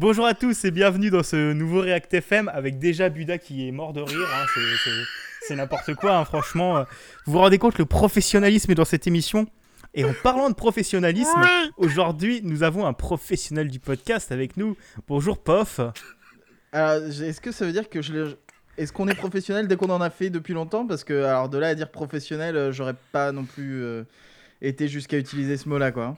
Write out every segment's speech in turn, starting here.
Bonjour à tous et bienvenue dans ce nouveau React FM avec déjà Buda qui est mort de rire. hein, c'est- n'importe quoi, hein, franchement. Vous vous rendez compte, le professionnalisme est dans cette émission? Et en parlant de professionnalisme, aujourd'hui, nous avons un professionnel du podcast avec nous. Bonjour, Pof. Alors, est-ce que ça veut dire que je Est-ce qu'on est professionnel dès qu'on en a fait depuis longtemps? Parce que, alors, de là à dire professionnel, euh, j'aurais pas non plus euh, été jusqu'à utiliser ce mot-là, quoi.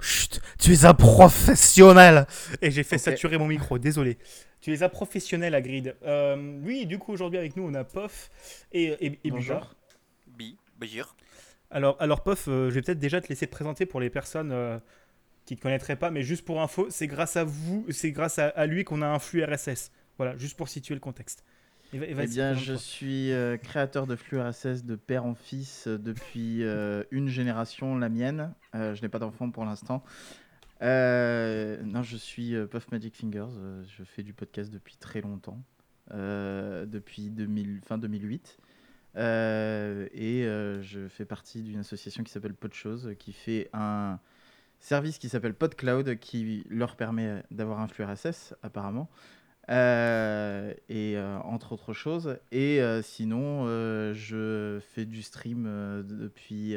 Chut, tu es un professionnel Et j'ai fait saturer mon micro, désolé. Tu es un professionnel à Grid. Euh, oui, du coup, aujourd'hui avec nous, on a Pof et, et, et. Bonjour. Bi. Alors, alors Pof, euh, je vais peut-être déjà te laisser te présenter pour les personnes euh, qui ne te connaîtraient pas, mais juste pour info, c'est grâce à vous, c'est grâce à, à lui qu'on a un flux RSS. Voilà, juste pour situer le contexte. Et va- et Eh bien, je suis euh, créateur de flux RSS de père en fils euh, depuis euh, une génération, la mienne. Euh, je n'ai pas d'enfant pour l'instant. Non, je suis Puff Magic Fingers. je fais du podcast depuis très longtemps, depuis 2000, fin 2008. Euh, et je fais partie d'une association qui s'appelle Podchose, qui fait un service qui s'appelle PodCloud, qui leur permet d'avoir un flux RSS, apparemment. Euh, et euh, entre autres choses. Et euh, sinon, je fais du stream depuis,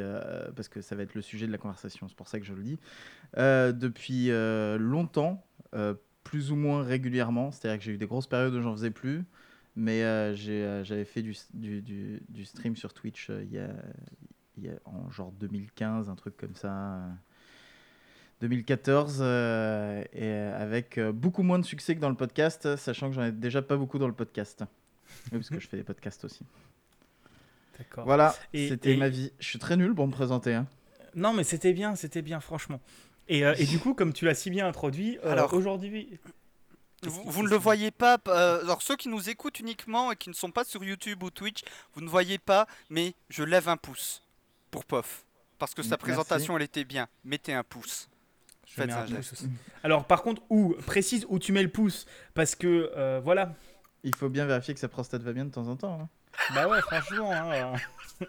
parce que ça va être le sujet de la conversation, c'est pour ça que je le dis, depuis longtemps, plus ou moins régulièrement. C'est-à-dire que j'ai eu des grosses périodes où j'en faisais plus, mais j'avais fait du, stream sur Twitch il y a, y a- en genre 2015, un truc comme ça. Euh, 2014 euh, et euh, avec euh, beaucoup moins de succès que dans le podcast, sachant que j'en ai déjà pas beaucoup dans le podcast. Oui, parce que je fais des podcasts aussi. D'accord. Voilà, Et- c'était et- ma vie. Je suis très nul pour me présenter. hein. Non, mais c'était bien, c'était bien, franchement. Et, euh, et du coup, comme tu l'as si bien introduit, euh, Alors- aujourd'hui. Vous, ne le voyez pas, euh, alors ceux qui nous écoutent uniquement et qui ne sont pas sur YouTube ou Twitch, vous ne voyez pas, mais je lève un pouce pour Pof. Parce que sa Merci. présentation, elle était bien. Mettez un pouce. Je mets un un pouce aussi. Alors, par contre, où Précise où tu mets le pouce. Parce que, euh, voilà. Il faut bien vérifier que sa prostate va bien de temps en temps. hein. Bah ouais, franchement. hein.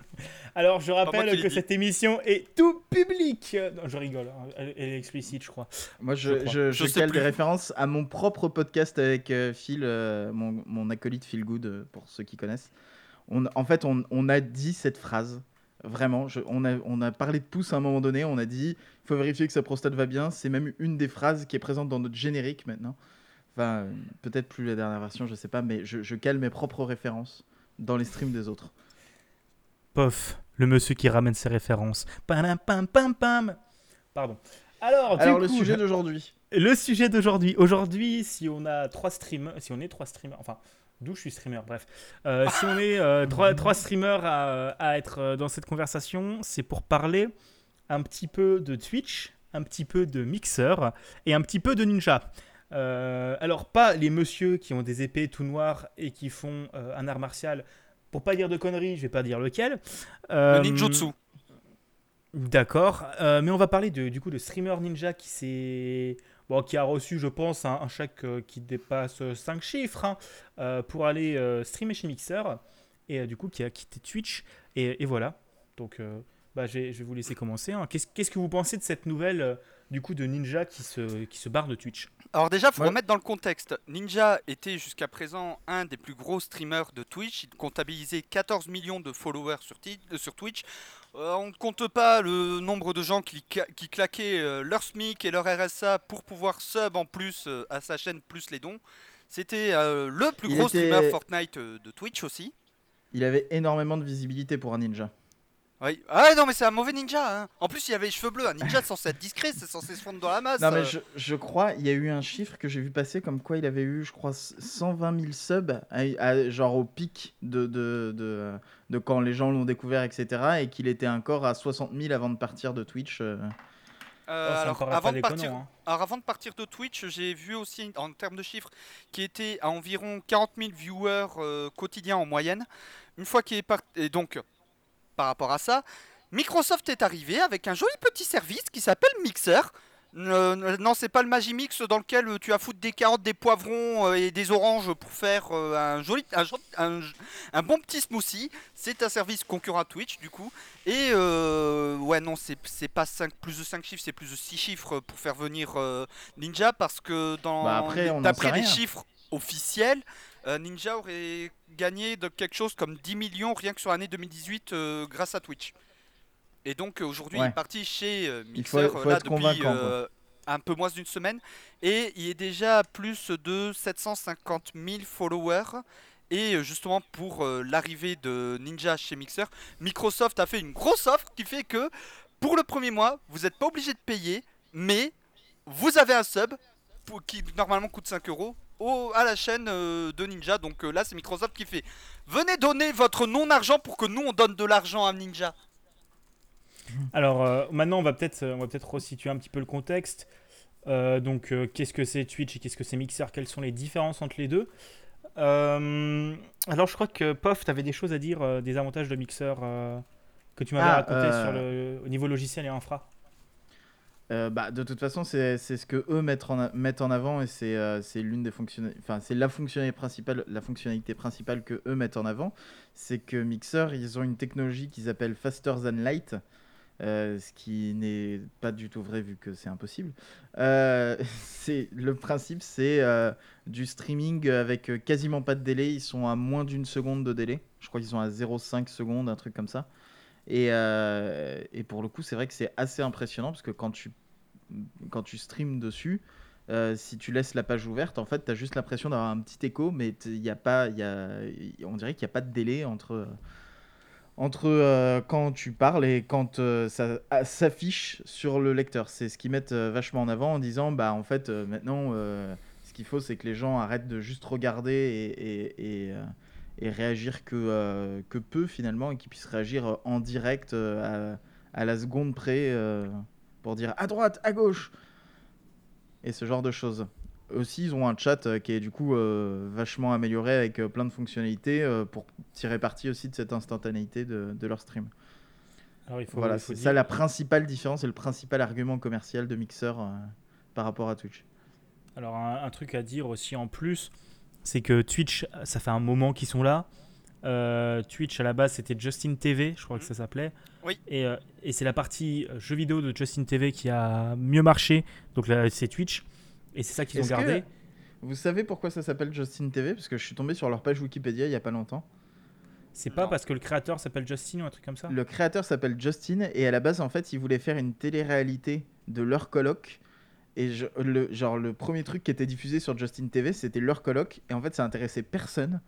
Alors, je rappelle que cette émission est tout public. Non, je rigole. hein, Elle, est explicite, je crois. Moi, Je je, crois. je, Je je sais cale des références à mon propre podcast avec euh, Phil, euh, mon, mon acolyte Phil Good, pour ceux qui connaissent. On, en fait, on, on a dit cette phrase. Vraiment, je- on, a, on a parlé de pouce à un moment donné. On a dit il faut vérifier que sa prostate va bien. C'est même une des phrases qui est présente dans notre générique maintenant. Enfin, peut-être plus la dernière version, je sais pas, mais je, je cale mes propres références dans les streams des autres. Pof, le monsieur qui ramène ses références. Pam, pam, pam, pam. Pardon. Alors, du Alors, le coup, sujet d'aujourd'hui. Le sujet d'aujourd'hui. Aujourd'hui, si on a trois streamers, si on est trois streamers, enfin, d'où je suis streamer, bref. Euh, si on est euh, trois, trois streamers à, à être euh, dans cette conversation, c'est pour parler un petit peu de Twitch, un petit peu de Mixer et un petit peu de Ninja. Euh, alors, pas les messieurs qui ont des épées tout noires et qui font euh, un art martial. Pour pas dire de conneries, je vais pas dire lequel. Euh, Le ninjutsu. D'accord, Euh, mais on va parler de, du coup de streamer ninja qui s'est bon, qui a reçu, je pense, un, un chèque euh, qui dépasse 5 chiffres hein, euh, pour aller euh, streamer chez Mixer et euh, du coup qui a quitté Twitch et, et voilà. Donc, euh, bah, je, vais, vous laisser commencer. hein. Qu'est-ce qu'est-ce que vous pensez de cette nouvelle euh, du coup de ninja qui se qui se barre de Twitch? Alors déjà, faut Ouais. remettre dans le contexte. Ninja était jusqu'à présent un des plus gros streamers de Twitch. Il comptabilisait 14 millions de followers euh, sur Twitch. Euh, on ne compte pas le nombre de gens qui, claquaient euh, leur SMIC et leur RSA pour pouvoir sub en plus euh, à sa chaîne plus les dons. C'était le plus Il gros était- streamer Fortnite euh, de Twitch aussi. Il avait énormément de visibilité pour un ninja. Oui. Ah non mais c'est un mauvais ninja. hein. En plus il avait les cheveux bleus. Un ninja c'est censé être discret, c'est censé se fondre dans la masse. Non, mais euh. je, je crois, il y a eu un chiffre que j'ai vu passer comme quoi il avait eu, je crois, 120 000 subs, à- à- genre au pic de, de, de, de quand les gens l'ont découvert, etc. Et qu'il était encore à 60 000 avant de partir de Twitch. euh. Euh, Oh, alors, avant de partir, hein. alors avant de partir de Twitch, j'ai vu aussi en termes de chiffres qui était à environ 40 000 viewers euh, quotidiens en moyenne. Une fois qu'il est parti, et donc par rapport à ça, Microsoft est arrivé avec un joli petit service qui s'appelle Mixer. Euh, non, c'est pas le Magimix dans lequel euh, tu as foutre des carottes, des poivrons euh, et des oranges pour faire euh, un joli, un, un- un bon petit smoothie. C'est un service concurrent à Twitch du coup. Et euh, ouais, non, c'est pas 5, plus de 5 chiffres, c'est plus de 6 chiffres pour faire venir euh, Ninja parce que dans Bah d'après les chiffres officiels, euh, Ninja aurait gagné de quelque chose comme 10 millions rien que sur l'année 2018 euh, grâce à Twitch. Et donc euh, aujourd'hui, il est parti chez euh, Il faut- Mixer faut là être depuis un peu moins d'une semaine et il est déjà à plus de 750 000 followers. Et justement pour l'arrivée de Ninja chez Mixer, Microsoft a fait une grosse offre qui fait que pour le premier mois, vous n'êtes pas obligé de payer, mais vous avez un sub pour- qui normalement coûte 5 euros au- à la chaîne euh, de Ninja. Donc euh, là, c'est Microsoft qui fait Venez donner votre non-argent pour que nous on donne de l'argent à Ninja. Alors euh, maintenant, on va peut-être on va peut-être resituer un petit peu le contexte. Euh, donc, euh, qu'est-ce que c'est Twitch et qu'est-ce que c'est Mixer? Quelles sont les différences entre les deux? Euh, Alors, je crois que Pof, tu avais des choses à dire, euh, des avantages de Mixer euh, que tu m'avais Ah, raconté euh, sur le, au niveau logiciel et infra. Euh, bah, de toute façon, c'est ce que eux mettent en, mettent en avant et c'est euh, l'une des enfin c'est la fonctionnalité principale, la fonctionnalité principale que eux mettent en avant, c'est que Mixer, ils ont une technologie qu'ils appellent Faster Than Light, euh, ce qui n'est pas du tout vrai vu que c'est impossible. Euh, c'est le principe, c'est du streaming avec quasiment pas de délai. Ils sont à moins d'une seconde de délai. Je crois qu'ils sont à 0,5 secondes, un truc comme ça. Et, euh, et pour le coup, c'est vrai que c'est assez impressionnant parce que quand tu, quand tu streams dessus, euh, si tu laisses la page ouverte, en fait, tu as juste l'impression d'avoir un petit écho, mais y a pas, y a, on dirait qu'il n'y a pas de délai entre, entre euh, quand tu parles et quand ça ah, s'affiche sur le lecteur. C'est ce qu'ils mettent vachement en avant en disant, bah en fait, maintenant, ce qu'il faut, c'est que les gens arrêtent de juste regarder et, et réagir que, euh, que peu finalement et qu'ils puissent réagir euh, en direct euh, à, à la seconde près pour dire à droite, à gauche et ce genre de choses. Aussi, ils ont un chat qui est du coup euh, vachement amélioré avec euh, plein de fonctionnalités euh, pour tirer parti aussi de cette instantanéité de, de leur stream. Alors, il faut, Voilà, c'est ça la principale différence et le principal argument commercial de Mixer par rapport à Twitch. Alors un, un truc à dire aussi en plus, c'est que Twitch, ça fait un moment qu'ils sont là. Euh, Twitch à la base c'était Justin TV, je crois que ça s'appelait. Oui. Et, euh, et c'est la partie euh, jeux vidéo de Justin TV qui a mieux marché. Donc là c'est Twitch. Et c'est ça qu'ils ont gardé. Vous savez pourquoi ça s'appelle Justin TV Parce que je suis tombé sur leur page Wikipédia il y a pas longtemps. C'est pas Non. parce que le créateur s'appelle Justin ou un truc comme ça? Le créateur s'appelle Justin et à la base en fait il voulait faire une télé-réalité de leur colloque et le genre le premier truc qui était diffusé sur Justin TV c'était leur colloque et en fait ça intéressait personne.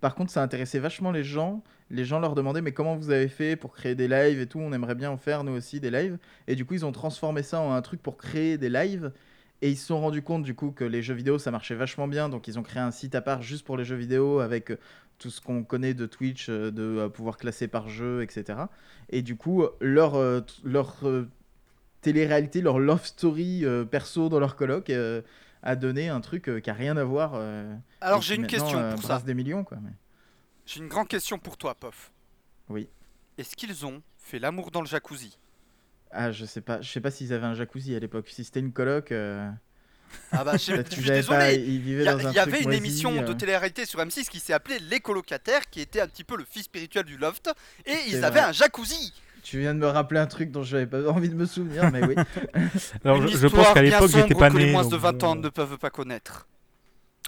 Par contre ça intéressait vachement les gens. Les gens leur demandaient mais comment vous avez fait pour créer des lives et tout? On aimerait bien en faire nous aussi des lives et du coup ils ont transformé ça en un truc pour créer des lives et ils se sont rendus compte du coup que les jeux vidéo ça marchait vachement bien donc ils ont créé un site à part juste pour les jeux vidéo avec euh, tout ce qu'on connaît de Twitch, euh, de pouvoir classer par jeu, etc. Et du coup, leur, euh, leur télé-réalité, leur love story euh, perso dans leur colloque euh, a donné un truc euh, qui a rien à voir. Alors j'ai une question pour ça. des millions, quoi. mais- J'ai une grande question pour toi, Pof. Oui. Est-ce qu'ils ont fait l'amour dans le jacuzzi? Ah, je sais pas, je sais pas s'ils avaient un jacuzzi à l'époque. Si c'était une coloc, Ah bah je, je peut-être suis désolé. Il y, a- avait une moisi, émission de télé-réalité sur M6 qui s'est appelée Les colocataires, qui était un petit peu le fils spirituel du loft, et ils avaient un jacuzzi. Tu viens de me rappeler un truc dont j'avais pas envie de me souvenir, mais oui. Alors Une je, je pense qu'à l'époque j'étais pas que les né. moins donc de 20 bon. ans ne peuvent pas connaître.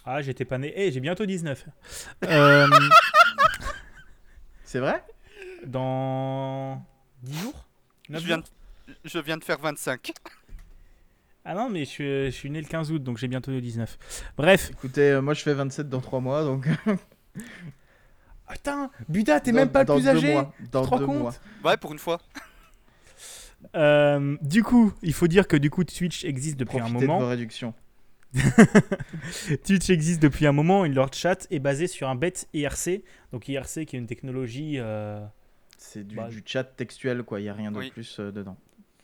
Ah j'étais pas né. Eh j'ai bientôt 19. Euh, C'est vrai? Dans 10 jours? Je 9 viens, jours? de, je viens de faire 25. Ah non mais je suis, je suis né le 15 août donc j'ai bientôt 19. Bref. Écoutez, euh, moi je fais 27 dans 3 mois, donc. Putain, Buda, t'es même pas le plus âgé. mois, Dans te rends compte mois. Ouais, pour une fois. Euh, du coup, il faut dire que du coup Twitch existe depuis Profitez un de moment. vos réductions. Twitch existe depuis un moment et leur chat est basé sur un bet IRC. Donc IRC qui est une technologie. euh, C'est du, Bah, du chat textuel, quoi. Il n'y a rien de Oui. plus euh, dedans.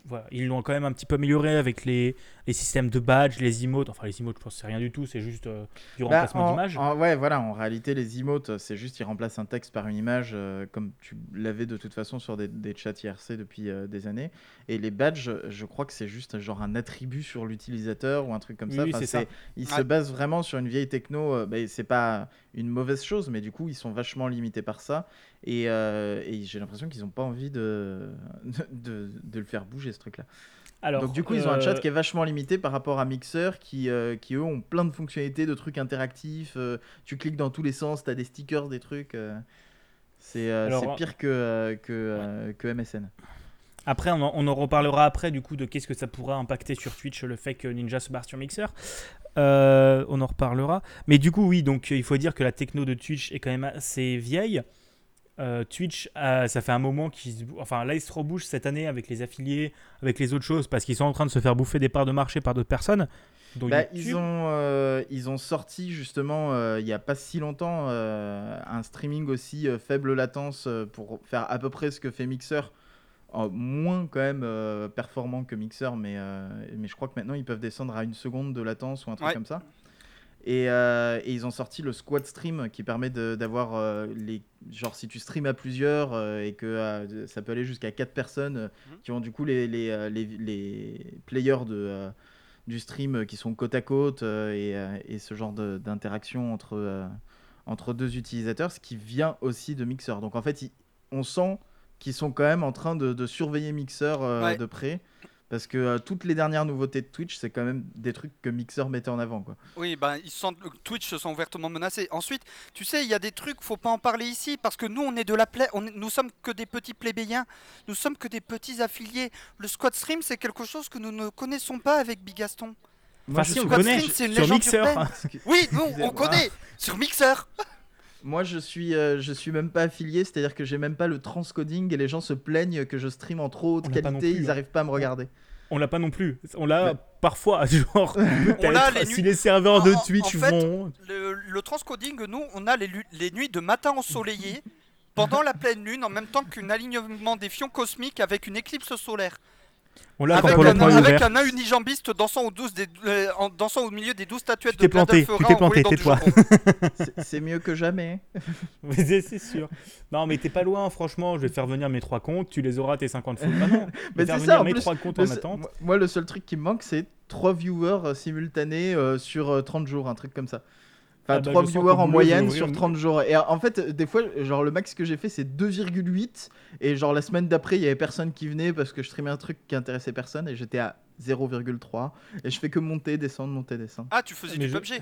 voilà, ils l'ont quand même un petit peu amélioré avec les les systèmes de badge, les emotes. Enfin, les emotes, je pense que c'est rien du tout, c'est juste euh, du Bah, remplacement en- d'image. Ouais, voilà, en réalité, les emotes, c'est juste ils remplacent un texte par une image, euh, comme tu l'avais de toute façon sur des, des chats IRC depuis euh, des années. Et les badges, je crois que c'est juste genre un attribut sur l'utilisateur ou un truc comme ça. Oui, Enfin, c'est ça. Ils se basent vraiment sur une vieille techno. euh, bah, c'est pas une mauvaise chose, mais du coup, ils sont vachement limités par ça. Et, euh, et j'ai l'impression qu'ils n'ont pas envie de, de, de le faire bouger, ce truc-là. Alors, Donc du coup, ils ont un chat euh, qui est vachement limité par rapport à Mixer, qui, euh, qui eux ont plein de fonctionnalités, de trucs interactifs. euh, tu cliques dans tous les sens, tu as des stickers, des trucs. euh, c'est pire que, que, que MSN. Après, on en, on en reparlera après du coup de qu'est-ce que ça pourra impacter sur Twitch le fait que Ninja se barre sur Mixer. On en reparlera. Mais du coup, oui, donc il faut dire que la techno de Twitch est quand même assez vieille. Euh, Twitch, euh, ça fait un moment qu'ils. Enfin, là, ils se rebouchent cette année avec les affiliés, avec les autres choses, parce qu'ils sont en train de se faire bouffer des parts de marché par d'autres personnes. Bah, ils, ont, euh, ils ont sorti justement euh, il n'y a pas si longtemps euh, un streaming aussi euh, faible latence euh, pour faire à peu près ce que fait Mixer. En moins quand même euh, performant que Mixer, mais, euh, mais je crois que maintenant ils peuvent descendre à une seconde de latence ou un truc Ouais. comme ça. Et, euh, et ils ont sorti le squad stream qui permet d'avoir euh, les. Genre, si tu streams à plusieurs euh, et que ça peut aller jusqu'à 4 personnes Mhm. qui ont du coup les, les, les, les players de, du stream qui sont côte à côte et, et ce genre d'interaction entre, entre deux utilisateurs, ce qui vient aussi de Mixer. Donc en fait, ils- on sent qu'ils sont quand même en train de, de surveiller Mixer Ouais. de près. Parce que euh, toutes les dernières nouveautés de Twitch, c'est quand même des trucs que Mixer mettait en avant. Quoi. Oui, ben, ils se sentent, Twitch se sent ouvertement menacé. Ensuite, tu sais, il y a des trucs, faut pas en parler ici, parce que nous, on est de la play, on est- nous sommes que des petits plébéiens, nous sommes que des petits affiliés. Le squad stream, c'est quelque chose que nous ne connaissons pas avec Bigaston. Enfin, je si, on connaît Stream, sur Mixer. Oui, nous, on connaît sur Mixer. Moi, je suis, euh, je suis même pas affilié, c'est-à-dire que j'ai même pas le transcoding et les gens se plaignent que je stream en trop haute On qualité, plus, ils hein. arrivent pas à me regarder. On l'a pas non plus. On l'a Mais- parfois, genre, peut-être, les si nuits- les serveurs de en Twitch fait, vont. Le, le transcoding, nous, on a les, les nuits de matin ensoleillé, pendant la pleine lune, en même temps qu'un alignement des fions cosmiques avec une éclipse solaire. On l'a avec quand un, avec ouvert. un unijambiste dansant, au 12 des, euh, en- dansant au milieu des 12 statuettes Tu de planté, tu t'es planté, tais-toi. C'est- mieux que jamais. Mais c'est sûr. Non, mais t'es pas loin, franchement. Je vais faire venir mes trois comptes. Tu les auras tes 50 fois. Ah non, Mais c'est ça, en mes plus, trois comptes en attente. moi- le seul truc qui me manque, c'est 3 viewers euh, simultanés euh, sur euh, 30 jours, un truc comme ça. Enfin, Ah bah, 3 je sens viewers en moyenne ouvrir sur une- 30 jours. Et euh, en fait, euh, des fois, genre, le max que j'ai fait, c'est 2,8. Et genre, la semaine d'après, il y avait personne qui venait parce que je streamais un truc qui intéressait personne. Et j'étais à 0,3. Et je fais que monter, descendre, monter, descendre. Ah, tu faisais Mais du je-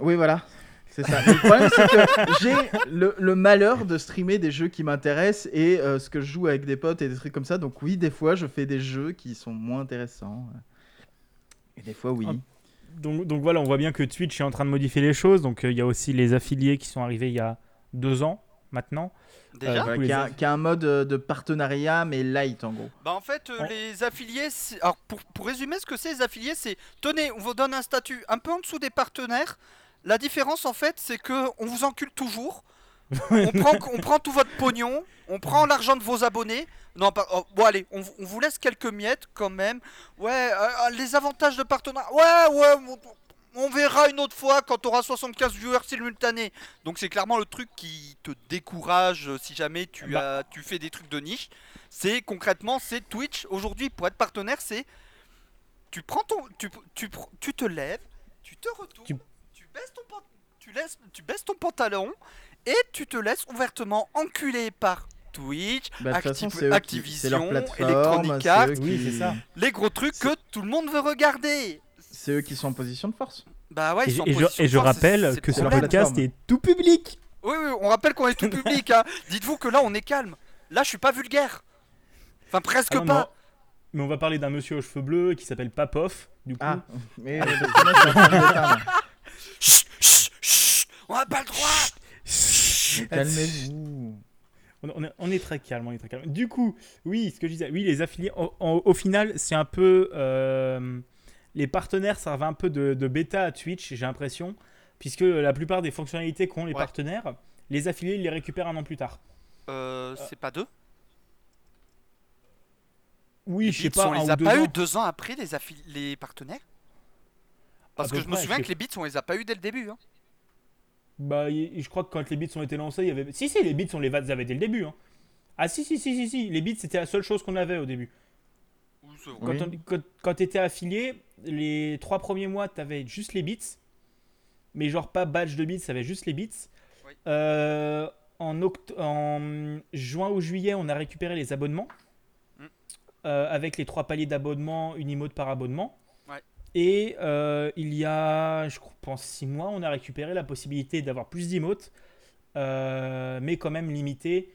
Oui, voilà. C'est ça. Le problème, c'est que j'ai le, le malheur de streamer des jeux qui m'intéressent et euh, ce que je joue avec des potes et des trucs comme ça. Donc, oui, des fois, je fais des jeux qui sont moins intéressants. Et des fois, oui. Ah, Donc, donc voilà, on voit bien que Twitch est en train de modifier les choses. Donc euh, il y a aussi les affiliés qui sont arrivés il y a deux ans maintenant. Déjà Euh, qui, a, aff- qui a un mode euh, de partenariat, mais light en gros. Bah en fait, euh, les affiliés, alors pour, pour résumer ce que c'est les affiliés, c'est tenez, on vous donne un statut un peu en dessous des partenaires. La différence en fait, c'est que on vous encule toujours. on, prend, on prend tout votre pognon, on prend l'argent de vos abonnés. Non, pas, oh, bon allez, on, on vous laisse quelques miettes quand même. Ouais, euh, euh, les avantages de partenariat. Ouais, ouais, on, on verra une autre fois quand tu auras 75 viewers simultanés. Donc c'est clairement le truc qui te décourage euh, si jamais tu, Bah. as, tu fais des trucs de niche. C'est concrètement, c'est Twitch. Aujourd'hui, pour être partenaire, c'est tu prends ton, tu, tu, tu te lèves, tu te retournes, tu, Tu- baisses ton pan- tu laisses, tu baisses ton pantalon et tu te laisses ouvertement enculer par Twitch, Bah, façon, Activision, Electronic Arts. Oui, ça. les gros trucs que tout le monde veut regarder. C'est eux qui sont en position de force. Bah ouais, Et, ils sont en et je, position et je force, rappelle que ce podcast plateforme. est tout public. Oui, oui, on rappelle qu'on est tout public. Hein. Dites-vous que là, on est calme. Là, je suis pas vulgaire. Enfin, presque Ah non, mais, pas. on, mais on va parler d'un monsieur aux cheveux bleus qui s'appelle Papov. Du coup, Ah, mais euh. Chut, chut, chut, on a pas le droit. Calmez-vous. On, est, on est très calme, on est très calme. Du coup, oui, ce que je disais, oui, les affiliés, au, final, c'est un peu. euh, les partenaires servent un peu de, de bêta à Twitch, j'ai l'impression, puisque la plupart des fonctionnalités qu'ont les Ouais. partenaires, les affiliés ils les récupèrent un an plus tard. Euh, c'est pas deux? Oui, Les je sais pas, on les a pas ans. eu deux ans après les, les partenaires? Parce que je me souviens que les Beats, on les a pas eu dès le début. hein. Bah, je crois que quand les beats ont été lancés, il y avait. Si, si, les beats, on les avait dès le début. hein. Ah, si, si, si, si, si. Les beats, c'était la seule chose qu'on avait au début. Quand, Oui. quand, affilié, les trois premiers mois, t'avais juste les beats. Mais genre pas badge de beats, t'avais juste les beats. Oui. Euh, en, oct- en juin ou juillet, on a récupéré les abonnements. Mm. Euh, avec les trois paliers d'abonnement, une emote par abonnement. Et euh, il y a, je pense, six mois, on a récupéré la possibilité d'avoir plus d'emotes, euh, mais quand même limité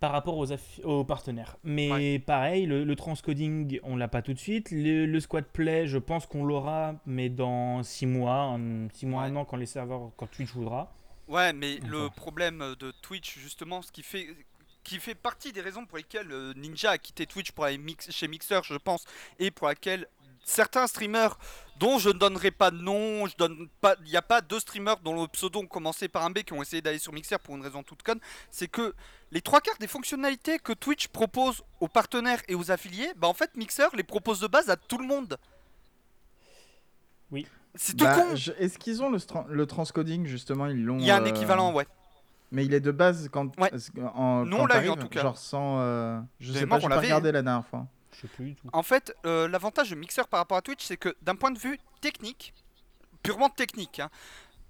par rapport aux, partenaires. Mais pareil, le, le transcoding, on l'a pas tout de suite. Le, le squad play, je pense qu'on l'aura, mais dans 6 mois, 6 mois, Ouais. un an, quand les serveurs, quand Twitch voudra. Ouais, mais le problème de Twitch, justement, ce qui fait, qui fait partie des raisons pour lesquelles euh, Ninja a quitté Twitch pour aller mix, chez Mixer, je pense, et pour laquelle certains streamers, dont je ne donnerai pas de nom, je donne pas, il n'y a pas deux streamers dont le pseudo ont commencé par un B qui ont essayé d'aller sur Mixer pour une raison toute conne, c'est que les trois quarts des fonctionnalités que Twitch propose aux partenaires et aux affiliés, bah en fait Mixer les propose de base à tout le monde. Oui. C'est tout Bah, con. je- Est-ce qu'ils ont le, transcoding justement Ils l'ont. Il y a un euh, équivalent, ouais. Mais il est de base quand. Ouais. En, Nous, on l'a eu, en tout cas. Genre sans. euh, Je sais pas, j'ai on pas regardé la dernière fois. Je sais plus du tout. En fait, euh, l'avantage de Mixer par rapport à Twitch, c'est que d'un point de vue technique, purement technique, hein,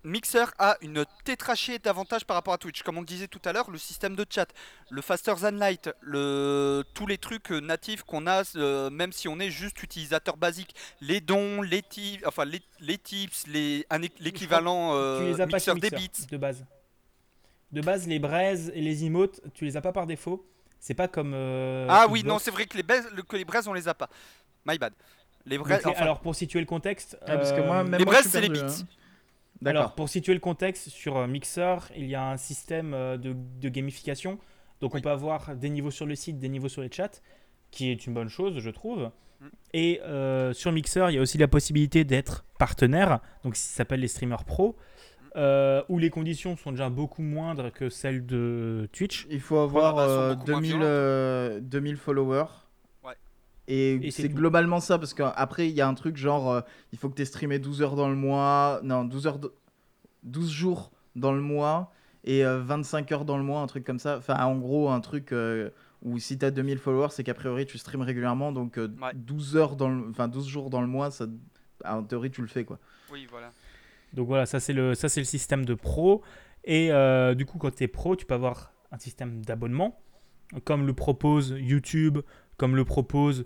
Mixer a une tétrachée d'avantages par rapport à Twitch. Comme on le disait tout à l'heure, le système de chat, le faster than light, le... tous les trucs euh, natifs qu'on a, euh, même si on est juste utilisateur basique, les dons, les tips, enfin les, tips, l'équivalent les Mixer des bits. de base. De base, les braises et les emotes, tu les as pas par défaut. C'est pas comme. euh, Ah oui, non, c'est vrai que les, que les braises, on les a pas. My bad. Les braises, Donc, enfin, alors pour situer le contexte, Ah, parce que moi, euh, même les moi, braises, c'est les bits. hein. Alors, D'accord. pour situer le contexte, sur euh, Mixer, il y a un système de, de gamification. Donc, on peut avoir des niveaux sur le site, des niveaux sur les chats, qui est une bonne chose, je trouve. Mm. Et euh, sur Mixer, il y a aussi la possibilité d'être partenaire, donc ça s'appelle les streamers pro, euh, où les conditions sont déjà beaucoup moindres que celles de Twitch. Il faut avoir euh, beaucoup moins 2000, violentes. euh, 2000 followers. Ouais. Et, Et c'est globalement ça, parce qu'après, il y a un truc genre, euh, il faut que tu aies streamé 12 heures dans le mois, non, 12, heures de- 12 jours dans le mois, et euh, 25 heures dans le mois, un truc comme ça. Enfin, en gros, un truc euh, où si tu as 2000 followers, c'est qu'a priori, tu streams régulièrement, donc euh, Ouais. 12, heures dans le... enfin, 12 jours dans le mois, ça... en théorie, tu le fais, quoi. Oui, voilà. Donc voilà, ça c'est le, ça, c'est le système de pro. Et euh, du coup, quand tu es pro, tu peux avoir un système d'abonnement, comme le propose YouTube, comme le propose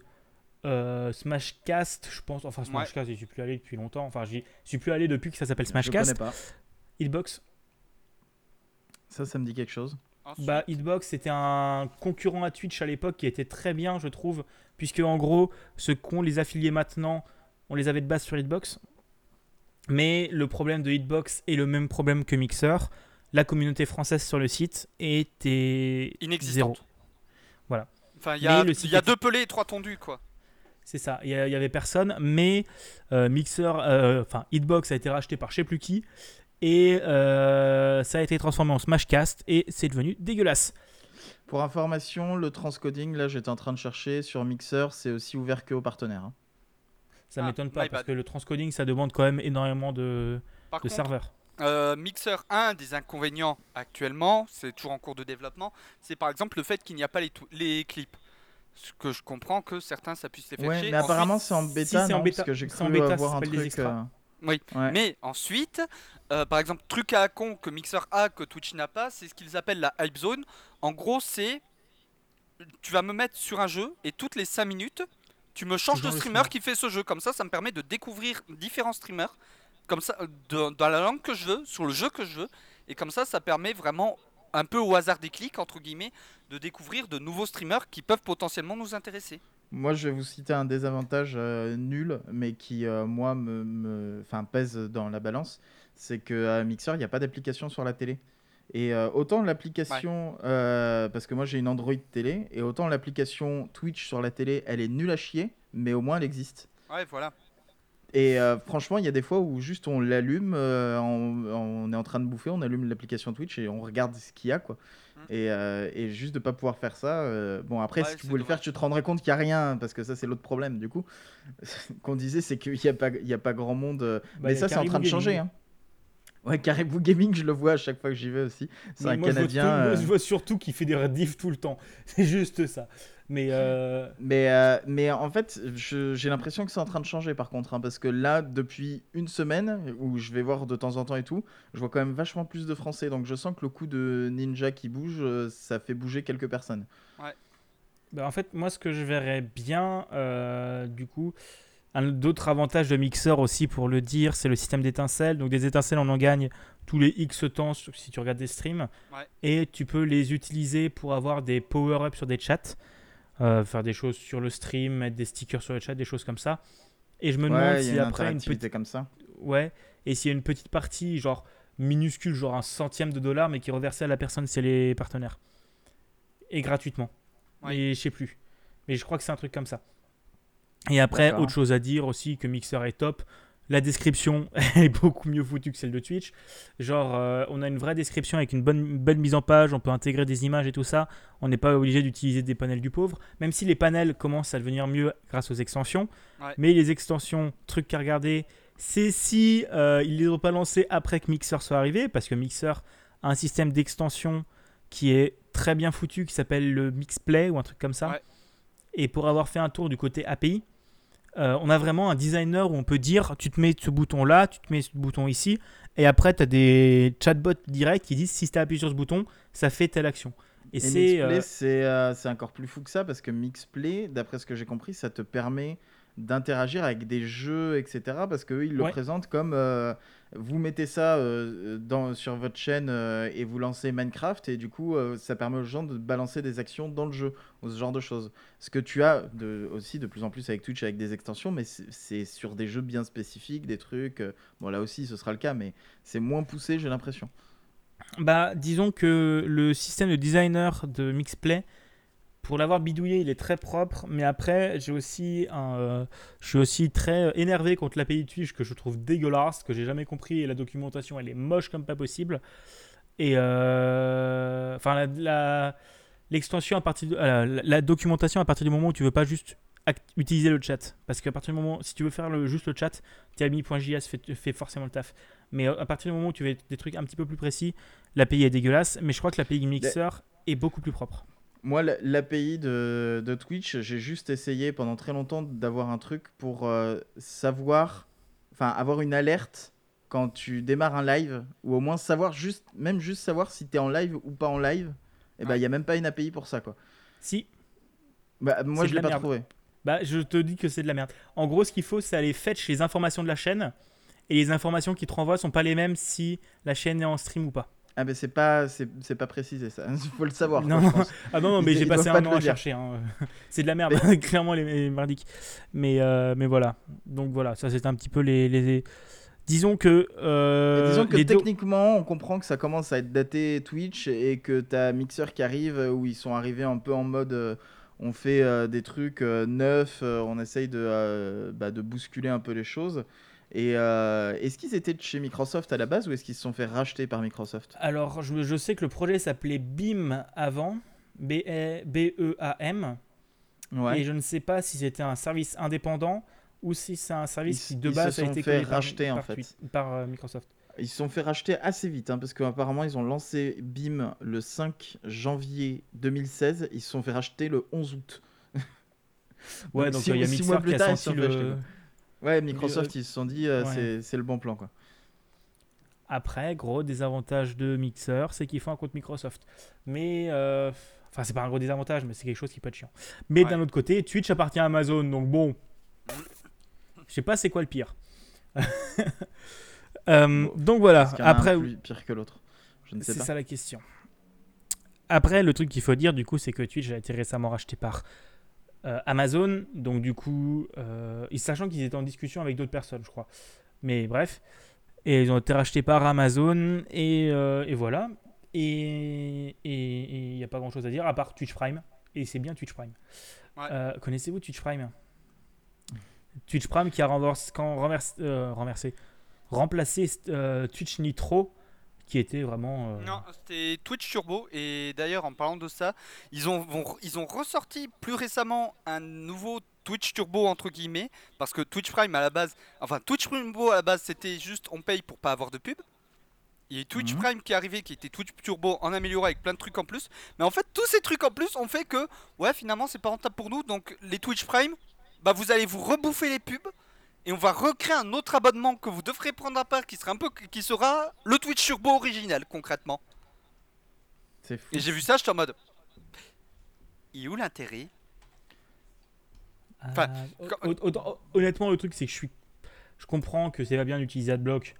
euh, Smashcast, je pense. Enfin, Smashcast, j'y suis plus allé depuis longtemps. Enfin, j'y suis plus allé depuis que ça s'appelle Je connais Smashcast. pas. Hitbox. Ça, ça me dit quelque chose. Ensuite, Bah, Hitbox, c'était un concurrent à Twitch à l'époque qui était très bien, je trouve, puisque en gros, ceux qu'ont les affiliés maintenant, on les avait de base sur Hitbox. Mais le problème de Hitbox est le même problème que Mixer. La communauté française sur le site était inexistante. zéro. Voilà. Enfin, il y a, y deux pelés et trois tondus, quoi. C'est ça, il y, a- il y avait personne, mais euh, Mixer, euh, enfin Hitbox a été racheté par je sais plus qui, et euh, ça a été transformé en Smashcast, et c'est devenu dégueulasse. Pour information, le transcoding, là, j'étais en train de chercher sur Mixer, c'est aussi ouvert que aux partenaires. hein. Ça Ah, m'étonne pas, parce bad. que le transcoding, ça demande quand même énormément de, Par de contre, serveurs. euh, Mixer, un des inconvénients actuellement, c'est toujours en cours de développement, c'est par exemple le fait qu'il n'y a pas les, clips. Ce que je comprends que certains ça puisse les faire Ouais, chier. mais Ensuite- apparemment c'est en bêta, c'est en non bêta. Parce que j'ai cru en bêta, ça avoir un truc. euh, Oui, ouais. Mais ensuite, euh, par exemple, truc à con que Mixer a, que Twitch n'a pas, c'est ce qu'ils appellent la hype zone. En gros, c'est. Tu vas me mettre sur un jeu et toutes les 5 minutes, tu me changes de streamer qui fait ce jeu. Comme ça, ça me permet de découvrir différents streamers. Comme ça, euh, de- dans la langue que je veux, sur le jeu que je veux. Et comme ça, ça permet vraiment, un peu au hasard des clics, entre guillemets, de découvrir de nouveaux streamers qui peuvent potentiellement nous intéresser. Moi, je vais vous citer un désavantage euh, nul, mais qui, euh, moi, me, pèse dans la balance. C'est qu'à Mixer, il n'y a pas d'application sur la télé. Et euh, autant l'application, euh, parce que moi j'ai une Android télé, et autant l'application Twitch sur la télé, elle est nulle à chier, mais au moins elle existe. Ouais, voilà. Et euh, franchement, il y a des fois où juste on l'allume, euh, on, on est en train de bouffer, on allume l'application Twitch et on regarde ce qu'il y a, quoi. Mm. Et, euh, et juste de pas pouvoir faire ça. euh, bon, après, Ouais, si tu voulais le faire, tu te rendrais compte qu'il n'y a rien, parce que ça, c'est l'autre problème, du coup. Qu'on disait, c'est qu'il n'y a, pas- il y a pas grand monde. Bah, mais ça, c'est en train de changer. Hein. Ouais, Caribou Gaming, je le vois à chaque fois que j'y vais aussi. C'est un moi, je vois Canadien. tout- moi, euh, je vois surtout qu'il fait des rediffs tout le temps. C'est juste ça. Mais euh, Mais, euh, mais en fait, j'ai l'impression que c'est en train de changer par contre. hein, parce que là, depuis une semaine, où je vais voir de temps en temps et tout, je vois quand même vachement plus de Français. Donc je sens que le coup de Ninja qui bouge, ça fait bouger quelques personnes. bah, en fait, moi, ce que je verrais bien, euh, du coup, un d'autres avantages de Mixer aussi, pour le dire, c'est le système d'étincelles. Donc, des étincelles, on en gagne tous les X temps sur- si tu regardes des streams. Ouais. Et tu peux les utiliser pour avoir des power-ups sur des chats, euh, faire des choses sur le stream, mettre des stickers sur le chat, des choses comme ça. Et je me demande Ouais, il y si a une après une petite comme ça. Ouais, et s'il y a une petite partie, genre minuscule, genre un centième de dollar, mais qui est reversée à la personne si elle est partenaire. Et gratuitement. Ouais. Et je sais plus. Mais je crois que c'est un truc comme ça. Et après, autre chose à dire aussi, que Mixer est top. La description elle est beaucoup mieux foutue que celle de Twitch. Genre, euh, on a une vraie description avec une bonne, belle mise en page, on peut intégrer des images et tout ça. On n'est pas obligé d'utiliser des panels du pauvre, même si les panels commencent à devenir mieux grâce aux extensions. Ouais. Mais les extensions, truc à regarder, c'est si euh, ils les ont pas lancés après que Mixer soit arrivé, parce que Mixer a un système d'extension qui est très bien foutu, qui s'appelle le Mixplay ou un truc comme ça. Ouais. Et pour avoir fait un tour du côté API, euh, on a vraiment un designer où on peut dire tu te mets ce bouton là, tu te mets ce bouton ici, et après tu as des chatbots directs qui disent si tu appuié sur ce bouton, ça fait telle action. Et, Et c'est. Euh, c'est euh, c'est encore plus fou que ça parce que Mixplay, d'après ce que j'ai compris, ça te permet d'interagir avec des jeux, etc. Parce qu'eux, ils le Ouais. présentent comme euh, vous mettez ça euh, dans, sur votre chaîne euh, et vous lancez Minecraft, et du coup, ça permet aux gens de balancer des actions dans le jeu, ou ce genre de choses. Ce que tu as de, aussi de plus en plus avec Twitch, avec des extensions, mais c'est sur des jeux bien spécifiques, des trucs. bon, là aussi, ce sera le cas, mais c'est moins poussé, j'ai l'impression. Bah, disons que le système de designer de Mixplay, pour l'avoir bidouillé, il est très propre. Mais après, j'ai aussi un, euh, je suis aussi très euh, énervé contre l'API Twitch que je trouve dégueulasse, que j'ai jamais compris. Et la documentation, elle est moche comme pas possible. Et euh, enfin, la, la- l'extension à partir de, euh, la, la documentation à partir du moment où tu veux pas juste utiliser le chat. Parce qu'à partir du moment, si tu veux faire le, juste le chat, TLMI.js fait, fait forcément le taf. Mais à partir du moment où tu veux des trucs un petit peu plus précis, l'API est dégueulasse. Mais je crois que l'API Mixer est beaucoup plus propre. Moi, l'API de, de Twitch, j'ai juste essayé pendant très longtemps d'avoir un truc pour euh, savoir, enfin, avoir une alerte quand tu démarres un live, ou au moins savoir juste, même juste savoir si tu es en live ou pas en live. Et ben, il Ouais. n'y a même pas une API pour ça, quoi. Si, Bah, moi, je l'ai la pas merde. trouvé. Bah, je te dis que c'est de la merde. En gros, ce qu'il faut, c'est aller fetch les informations de la chaîne. Et les informations qui te renvoient sont pas les mêmes si la chaîne est en stream ou pas. Ah, mais c'est pas, c'est c'est pas précisé, ça. Il faut le savoir. Non, quoi. Ah non, non, mais j'ai passé un an à chercher. hein. c'est de la merde, clairement, les, les merdiques. Mais, euh, mais voilà. Donc voilà, ça c'est un petit peu les. les- Disons que. euh, disons que les techniquement, on comprend que ça commence à être daté Twitch et que t'as Mixer qui arrive euh, où ils sont arrivés un peu en mode euh, on fait des trucs neufs, on essaye de, bah, de bousculer un peu les choses. Et euh, est-ce qu'ils étaient de chez Microsoft à la base ou est-ce qu'ils se sont fait racheter par Microsoft? Alors, je, je sais que le projet s'appelait BIM avant. B-E- B-E-A-M. Ouais. Et je ne sais pas si c'était un service indépendant ou si c'est un service Ils- qui de base se a été fait créé par- racheter, en par, fait. Par, euh, Microsoft. Ils se sont fait racheter assez vite hein, parce qu'apparemment ils ont lancé BIM le 5 janvier 2016. Ils se sont fait racheter le 11 août. Ouais, donc il y a six Mixer mois plus qui a tard, ils se senti sont fait le. Ouais, Microsoft ils se sont dit euh, Ouais. c'est- le bon plan quoi. Après, gros désavantage de Mixer, c'est qu'il faut un compte Microsoft. Mais. euh, Enfin, c'est pas un gros désavantage, mais c'est quelque chose qui peut être chiant. Mais Ouais. d'un autre côté, Twitch appartient à Amazon, donc bon. Je sais pas c'est quoi le pire. Euh, Bon, donc voilà, Est-ce qu'il y en a un après, plus pire que l'autre C'est ça la question. Après, le truc qu'il faut dire, du coup, c'est que Twitch a été récemment racheté par euh, Amazon. Donc, du coup, euh, sachant qu'ils étaient en discussion avec d'autres personnes, je crois. Mais bref. Et ils ont été rachetés par Amazon. Et, euh, et voilà. Et il n'y a pas grand chose à dire à part Twitch Prime. Et c'est bien Twitch Prime. Ouais. Euh, Connaissez-vous Twitch Prime? Twitch Prime qui a renversé, quand renversé, euh, renversé- remplacé euh, Twitch Nitro, qui était vraiment. euh, Non, c'était Twitch Turbo. Et d'ailleurs, en parlant de ça, ils ont, vont- ils ont ressorti plus récemment un nouveau Twitch Turbo entre guillemets. Parce que Twitch Prime à la base, enfin Twitch Turbo à la base, c'était juste on paye pour pas avoir de pub. Il y a Twitch Mhm. Prime qui est arrivé, qui était Twitch Turbo en amélioré avec plein de trucs en plus. Mais en fait, tous ces trucs en plus ont fait que, ouais, finalement, c'est pas rentable pour nous. Donc, les Twitch Prime, bah, vous allez vous rebouffer les pubs. Et on va recréer un autre abonnement que vous devrez prendre à part qui sera un peu qui sera le Twitch Turbo original concrètement. C'est fou. Et j'ai vu ça, j'étais en mode. Et où l'intérêt? Enfin, quand- hon- honnêtement, le truc, c'est que je suis. Je comprends que c'est pas bien d'utiliser AdBlock,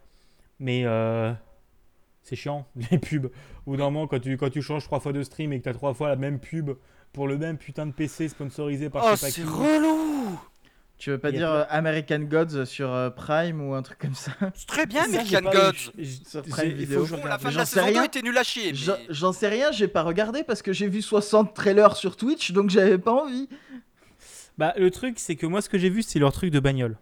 mais euh, c'est chiant, les pubs. Au bout d'un moment, quand tu, quand tu changes trois fois de stream et que t'as trois fois la même pub pour le même putain de PC sponsorisé par Oh, c'est relou Tu veux pas dire euh, American Gods sur euh, Prime ou un truc comme ça? C'est très bien, Ça, American Gods eu- Sur j'ai- Prime Bon, la fin de J'en la sais saison 2 rien. était nul à chier. J'en mais- j'en sais rien, j'ai pas regardé parce que j'ai vu 60 trailers sur Twitch donc j'avais pas envie. Bah, le truc, c'est que moi, ce que j'ai vu, c'est leur truc de bagnole.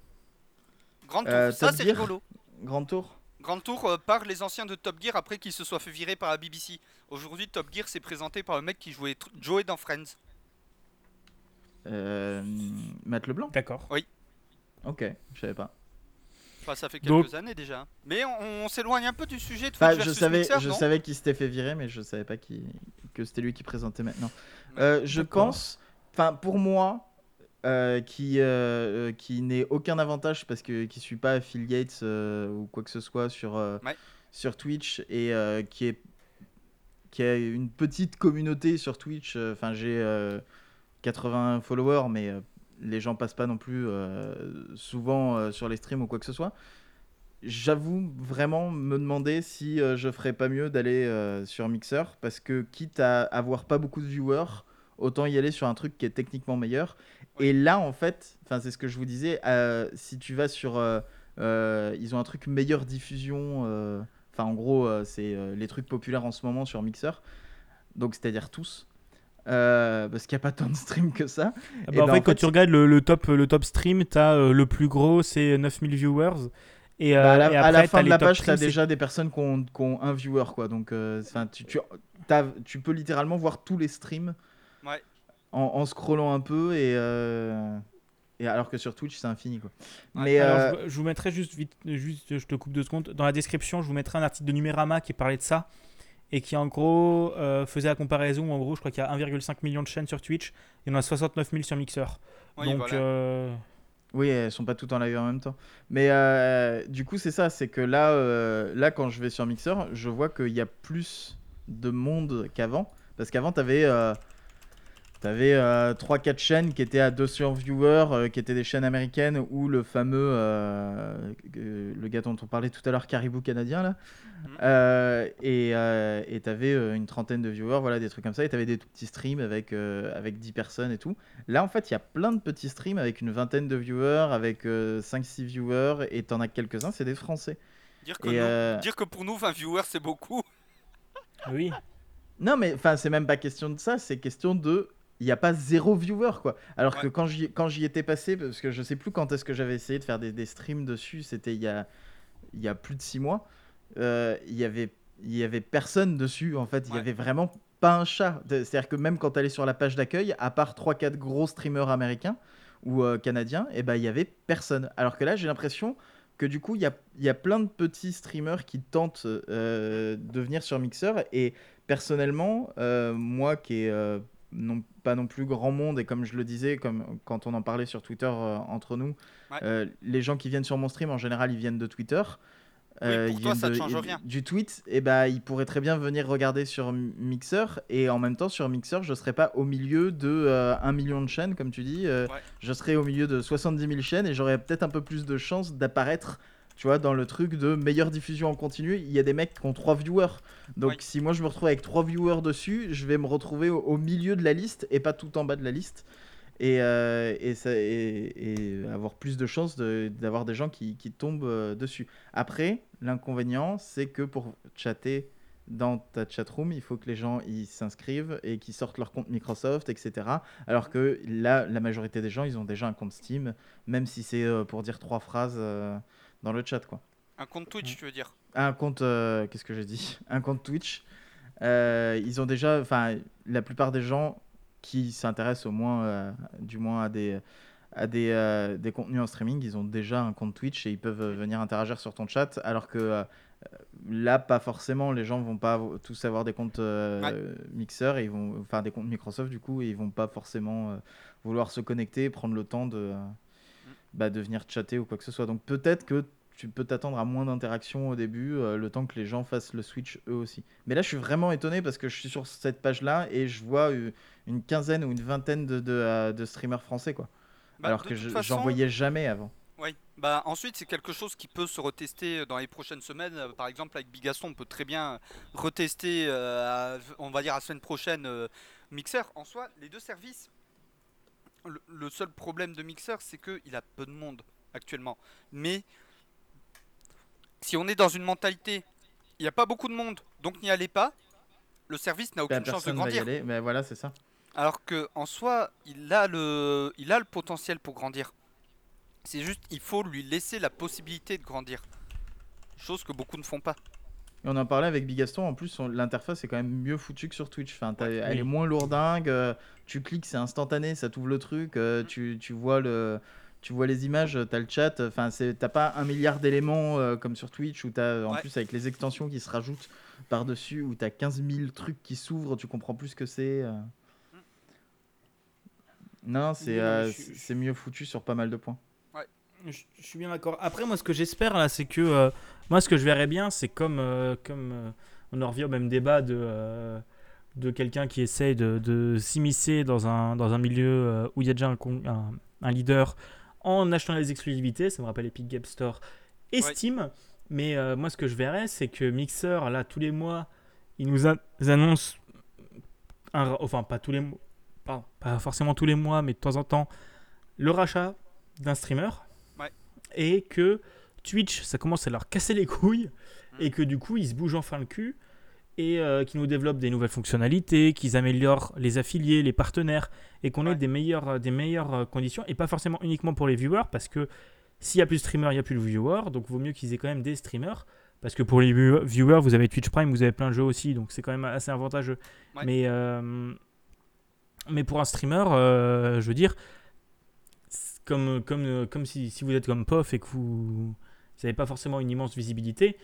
Grand Tour, Euh, ça Top c'est rigolo. Grand tour? Grand Tour euh, par les anciens de Top Gear après qu'ils se soient fait virer par la BBC. Aujourd'hui, Top Gear s'est présenté par le mec qui jouait Joey dans Friends. Euh, Matt Leblanc D'accord. Ok, je savais pas. Enfin, ça fait quelques Donc- années déjà. Mais on, on s'éloigne un peu du sujet de Enfin, Twitch je savais, Mixer, je savais qu'il s'était fait virer, mais je savais pas qui, que c'était lui qui présentait maintenant. Ouais, Euh, je pense, enfin pour moi, euh, qui, euh, euh, qui aucun avantage parce que qui suis pas affiliate euh, ou quoi que ce soit sur euh, Ouais. sur Twitch et euh, qui est qui a une petite communauté sur Twitch. euh, Enfin, j'ai euh, 80 followers, mais euh, les gens passent pas non plus euh, souvent euh, sur les streams ou quoi que ce soit. J'avoue vraiment me demander si je ferais pas mieux d'aller sur Mixer parce que quitte à avoir pas beaucoup de viewers, autant y aller sur un truc qui est techniquement meilleur. Et là, en fait, c'est ce que je vous disais, euh, si tu vas sur, euh, euh, ils ont un truc meilleure diffusion. Enfin, en gros, c'est les trucs populaires en ce moment sur Mixer. Donc, c'est-à-dire tous. Euh, parce qu'il n'y a pas tant de streams que ça. Ah bah, en ben, fait, en quand tu regardes le, le top, le top stream, t'as euh, le plus gros, c'est 9000 viewers. Et, Bah, à, euh, la, et à la fin de la page, tu as déjà des personnes qui ont, qui ont un viewer. Quoi. Donc, euh, tu, tu, tu peux littéralement voir tous les streams Ouais. en, en scrollant un peu. Et, euh, et alors que sur Twitch, c'est infini. Quoi. Ouais, Mais Alors, euh, je, je vous mettrai juste vite, juste, je te coupe deux secondes. Dans la description, je vous mettrai un article de Numérama qui parlait de ça et qui en gros euh, faisait la comparaison. En gros, je crois qu'il y a 1,5 million de chaînes sur Twitch. Il y en a 69 000 sur Mixer. Oui, Donc, voilà. euh, Oui, elles sont pas toutes en live en même temps. Mais euh, du coup, c'est ça, c'est que là, euh, là, quand je vais sur Mixer, je vois qu'il y a plus de monde qu'avant. Parce qu'avant, tu avais, 3-4 chaînes qui étaient à 200 viewers, euh, qui étaient des chaînes américaines, ou le fameux, euh, euh, le gars dont on parlait tout à l'heure, Caribou canadien, là. Mhm. Euh, et tu avais une trentaine de viewers, voilà, des trucs comme ça. Et tu avais des tout petits streams avec, euh, avec 10 personnes et tout. Là, en fait, il y a plein de petits streams avec une vingtaine de viewers, avec 5-6 viewers, et t'en as quelques-uns, c'est des Français. Dire, que et, nous- euh, dire que pour nous, 20 viewers, c'est beaucoup. oui. Non, mais enfin, c'est même pas question de ça, c'est question de. Il n'y a pas zéro viewer, quoi. Alors que quand j'y, quand j'y étais passé, parce que je sais plus quand est-ce que j'avais essayé de faire des, des streams dessus, c'était il y a, il y a plus de 6 mois, euh, il y avait, il y avait personne dessus, en fait. Il y Ouais. avait vraiment pas un chat. C'est-à-dire que même quand tu allais sur la page d'accueil, à part 3-4 gros streamers américains ou euh, canadiens, et ben il y avait personne. Alors que là, j'ai l'impression que du coup, il y a, y a plein de petits streamers qui tentent euh, de venir sur Mixer. Et personnellement, moi qui euh, non, pas non plus grand monde, et comme je le disais, comme quand on en parlait sur Twitter euh, entre nous, Ouais. euh, les gens qui viennent sur mon stream, en général, ils viennent de Twitter. Oui, Euh, pour ils toi, viennent ça ne de- change rien. Du tweet, et bah, ils pourraient très bien venir regarder sur Mixer, et en même temps, sur Mixer, je serais pas au milieu de euh, 1 million de chaînes, comme tu dis. euh, Ouais. Je serais au milieu de 70 000 chaînes, et j'aurais peut-être un peu plus de chances d'apparaître tu vois, dans le truc de meilleure diffusion en continu, il y a des mecs qui ont 3 viewers. Donc Oui. si moi je me retrouve avec 3 viewers dessus, je vais me retrouver au, au milieu de la liste et pas tout en bas de la liste. Et, euh, et, ça, et, et avoir plus de chances de- d'avoir des gens qui, qui tombent euh, dessus. Après, l'inconvénient, c'est que pour chatter dans ta chatroom, il faut que les gens ils s'inscrivent et qu'ils sortent leur compte Microsoft, etc. Alors que là, la majorité des gens, ils ont déjà un compte Steam, même si c'est euh, pour dire trois phrases dans le chat, quoi. Un compte Twitch, tu veux dire? Un compte, euh, qu'est-ce que j'ai dit? Un compte Twitch. Euh, ils ont déjà, enfin, la plupart des gens qui s'intéressent au moins, euh, du moins à des à des, des contenus en streaming, ils ont déjà un compte Twitch et ils peuvent venir interagir sur ton chat, alors que là, pas forcément, les gens vont pas tous avoir des comptes Mixer, et ils vont, enfin des comptes Microsoft du coup, et ils vont pas forcément vouloir se connecter, prendre le temps de, bah, de venir chatter ou quoi que ce soit. Donc peut-être que tu peux t'attendre à moins d'interactions au début, euh, le temps que les gens fassent le switch eux aussi. Mais là, je suis vraiment étonné parce que je suis sur cette page-là et je vois euh, une quinzaine ou une vingtaine de, de, euh, de streamers français, quoi. Bah, Alors que toute je- façon- j'en voyais jamais avant. Oui. Bah ensuite c'est quelque chose qui peut se retester dans les prochaines semaines. Par exemple avec Bigaston on peut très bien retester, euh, à- on va dire la semaine prochaine, euh, Mixer. En soi les deux services, le, le seul problème de Mixer c'est qu'il a peu de monde actuellement. Mais si on est dans une mentalité, il n'y a pas beaucoup de monde, donc n'y allez pas, le service n'a Bah, aucune chance de personne va y grandir. aller, mais voilà, c'est ça. Alors que en soi, il a le, il a le potentiel pour grandir. C'est juste, il faut lui laisser la possibilité de grandir. Chose que beaucoup ne font pas. Et on en parlait avec Bigaston, en plus l'interface est quand même mieux foutue que sur Twitch. Enfin, elle Oui. est moins lourdingue, euh, tu cliques, c'est instantané, ça t'ouvre le truc, euh, tu, tu vois le... Tu vois les images, t'as le chat, enfin t'as pas un milliard d'éléments euh, comme sur Twitch où t'as en Ouais. plus avec les extensions qui se rajoutent par-dessus, où t'as 15 000 trucs qui s'ouvrent, tu comprends plus ce que c'est. euh. Non, c'est euh, mieux foutu sur pas mal de points. Je, je suis bien d'accord. Après, moi, ce que j'espère là, c'est que euh, moi, ce que je verrais bien, c'est comme, euh, comme euh, on en revient au même débat de, euh, de quelqu'un qui essaye de, de s'immiscer dans un, dans un milieu où il y a déjà un, un, un leader en achetant les exclusivités. Ça me rappelle Epic Game Store et Ouais. Steam. Mais moi, ce que je verrais, c'est que Mixer, là, tous les mois, il nous a- annonce, un, enfin, pas tous les mois, pas, pas forcément tous les mois, mais de temps en temps, le rachat d'un streamer Ouais. et que Twitch, ça commence à leur casser les couilles Mm. et que du coup, ils se bougent enfin le cul et euh, qu'ils nous développent des nouvelles fonctionnalités, qu'ils améliorent les affiliés, les partenaires et qu'on Ouais. ait des meilleures, euh, des meilleures euh, conditions et pas forcément uniquement pour les viewers parce que s'il y a plus de streamers, il n'y a plus de viewers donc vaut mieux qu'ils aient quand même des streamers parce que pour les view- viewers, vous avez Twitch Prime, vous avez plein de jeux aussi donc c'est quand même assez avantageux. Ouais. Mais, euh, mais pour un streamer, euh, je veux dire, comme, comme, comme si, si vous êtes comme POF et que vous n'avez pas forcément une immense visibilité.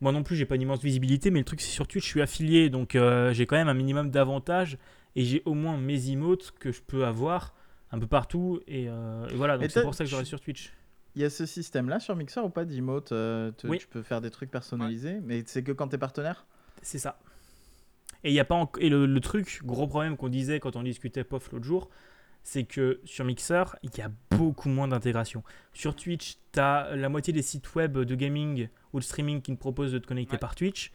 Moi non plus, j'ai pas une immense visibilité, mais le truc c'est sur Twitch, je suis affilié, donc euh, j'ai quand même un minimum d'avantages et j'ai au moins mes emotes que je peux avoir un peu partout et, euh, et voilà, donc c'est pour ça que j'aurai sur Twitch. Il y a ce système-là sur Mixer ou pas d'emote euh, Oui. Tu peux faire des trucs personnalisés, mais c'est que quand t'es partenaire? C'est ça. Et y a pas et le, le truc, gros problème qu'on disait quand on discutait POF l'autre jour, c'est que sur Mixer, il y a beaucoup moins d'intégration. Sur Twitch, tu as la moitié des sites web de gaming ou de streaming qui te proposent de te connecter Ouais. par Twitch.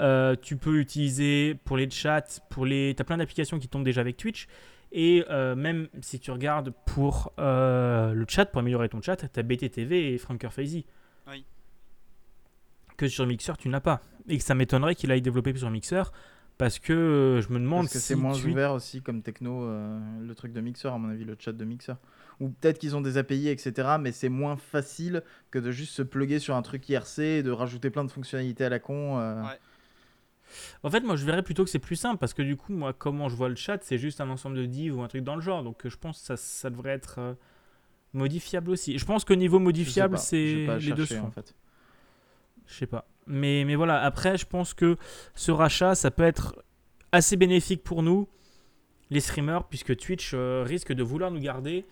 Euh, tu peux utiliser pour les chats, pour les... tu as plein d'applications qui tombent déjà avec Twitch. Et euh, même si tu regardes pour euh, le chat, pour améliorer ton chat, tu as BTTV et Franker Faisy. Oui. Que sur Mixer, tu n'as pas. Et que ça m'étonnerait qu'il aille développer sur Mixer parce que euh, je me demande Parce que si c'est moins Twitch- ouvert aussi comme techno, euh, le truc de Mixer, à mon avis, le chat de Mixer. Ou peut-être qu'ils ont des API, etc. Mais c'est moins facile que de juste se plugger sur un truc IRC et de rajouter plein de fonctionnalités à la con. euh. Ouais. En fait, moi, je verrais plutôt que c'est plus simple parce que du coup, moi, comment je vois le chat, c'est juste un ensemble de divs ou un truc dans le genre. Donc, je pense que ça, ça devrait être euh, modifiable aussi. Je pense qu'au niveau modifiable, c'est les deux en fait. Je sais pas. Mais, mais voilà, après, je pense que ce rachat, ça peut être assez bénéfique pour nous, les streamers, puisque Twitch euh, risque de vouloir nous garder.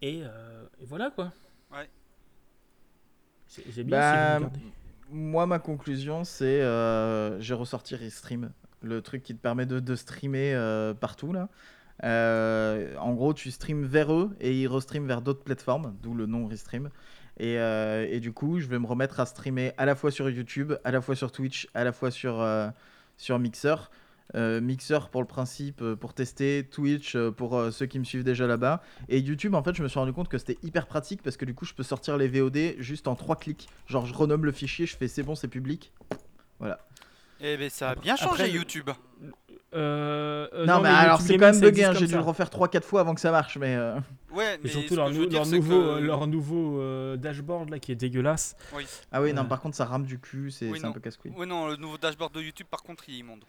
Et, euh, et voilà quoi. Ouais. C'est bien Bah, nous moi, ma conclusion, c'est euh, j'ai ressorti Restream, le truc qui te permet de, de streamer euh, partout là. Euh, en gros, tu streams vers eux et ils restreament vers d'autres plateformes, d'où le nom Restream. Et, euh, et du coup, je vais me remettre à streamer à la fois sur YouTube, à la fois sur Twitch, à la fois sur, euh, sur Mixer. Euh, Mixer pour le principe, pour tester, Twitch pour euh, ceux qui me suivent déjà là-bas. Et YouTube, en fait, je me suis rendu compte que c'était hyper pratique parce que du coup, je peux sortir les VOD juste en trois clics. Genre, je renomme le fichier, je fais c'est bon, c'est public. Eh ben ça a Après- bien changé après, YouTube. Euh, euh, non, mais, alors c'est quand même bugué, j'ai dû le refaire 3-4 fois avant que ça marche, mais. euh, Ouais, Et mais surtout ce leur, nou- nouveau, que- euh, leur nouveau euh, dashboard là qui est dégueulasse. Ah oui, non, par contre ça rame du cul, c'est Oui, un peu casse-couille. Ouais, non, le nouveau dashboard de YouTube, par contre, il est immonde.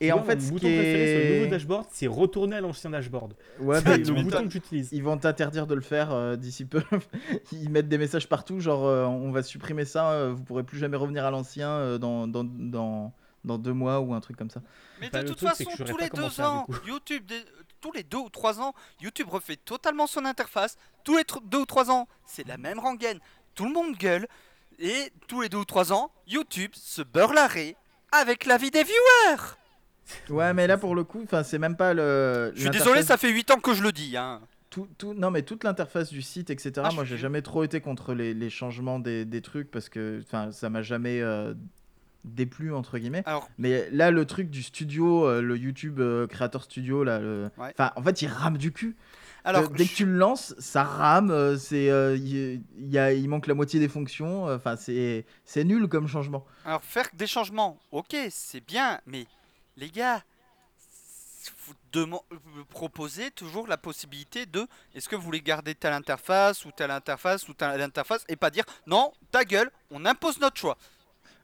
Et Tu en fait, mon ce bouton qui préféré sur le est. nouveau dashboard, c'est retourner à l'ancien dashboard. Ouais, C'est mais le bouton que j'utilise. Ils vont t'interdire de le faire euh, d'ici peu. Ils mettent des messages partout, genre euh, on va supprimer ça, euh, vous pourrez plus jamais revenir à l'ancien euh, dans, dans, dans, dans deux mois ou un truc comme ça. Mais Bah, de toute façon, tous les deux ans. YouTube, des- tous les deux ou trois ans, YouTube refait totalement son interface. Tous les deux ou trois ans, c'est la même rengaine. Tout le monde gueule. Et tous les deux ou trois ans, YouTube se beurre l'arrêt avec l'avis des viewers. Ouais, mais là pour le coup, enfin c'est même pas le. Je suis désolé, ça fait 8 ans que je le dis. Hein. tout, tout- non mais toute l'interface du site etc Ah, je moi j'ai jamais trop été contre les, les changements des, des trucs parce que enfin ça m'a jamais euh, déplu entre guillemets Alors, mais là le truc du studio euh, le YouTube euh, Creator Studio là le- Ouais. enfin en fait il rame du cul alors Euh, dès que tu le lances ça rame euh, c'est il y a il manque la moitié des fonctions enfin c'est c'est nul comme changement Alors faire des changements, ok, c'est bien, mais les gars, vous vous proposez toujours la possibilité de est-ce que vous voulez garder telle interface ou telle interface ou telle interface et pas dire non, ta gueule, on impose notre choix.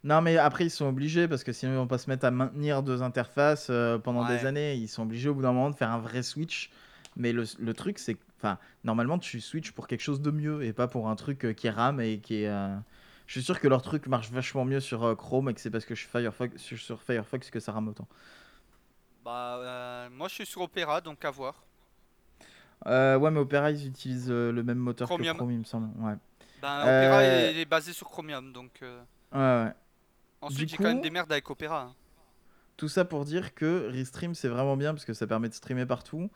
Non mais après ils sont obligés parce que sinon ils vont pas se mettre à maintenir deux interfaces euh, pendant Ouais. des années ils sont obligés au bout d'un moment de faire un vrai switch mais le, le truc c'est que normalement tu switches pour quelque chose de mieux et pas pour un truc euh, qui rame et qui est euh, je suis sûr que leur truc marche vachement mieux sur Chrome et que c'est parce que je suis Firefox sur, Firefox que ça rame autant Bah, moi je suis sur Opera, donc à voir. Ouais mais Opera ils utilisent le même moteur Chromium. que Chrome il me semble ouais Ben, Opera est, est basé sur Chromium, donc ouais ouais ensuite Du j'ai quand même coup- des merdes avec Opera. hein. Tout ça pour dire que Restream c'est vraiment bien parce que ça permet de streamer partout.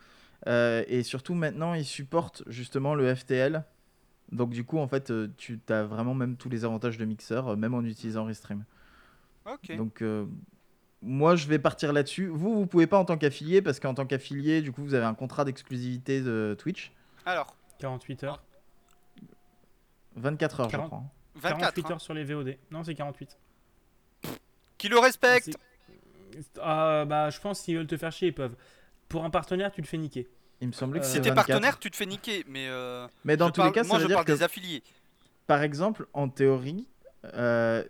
Euh, et surtout maintenant ils supportent justement le FTL. Donc du coup en fait euh, tu as vraiment même tous les avantages de Mixer, euh, même en utilisant Restream. Ok. Donc euh, moi je vais partir là-dessus. Vous vous pouvez pas en tant qu'affilié parce qu'en tant qu'affilié du coup vous avez un contrat d'exclusivité de Twitch. Alors, 48 heures. 24 heures 40. je crois. 24. 48 hein. heures sur les VOD. Non, c'est 48. Qui le respecte Ah, bah, je pense qu'ils veulent te faire chier, ils peuvent. Pour un partenaire, tu le fais niquer. Il me semblait que Euh, Si c'est t'es 24. partenaire, tu te fais niquer, mais euh, Mais dans je tous parle- les cas moi ça je veut dire parle que des affiliés. Par exemple, en théorie, euh,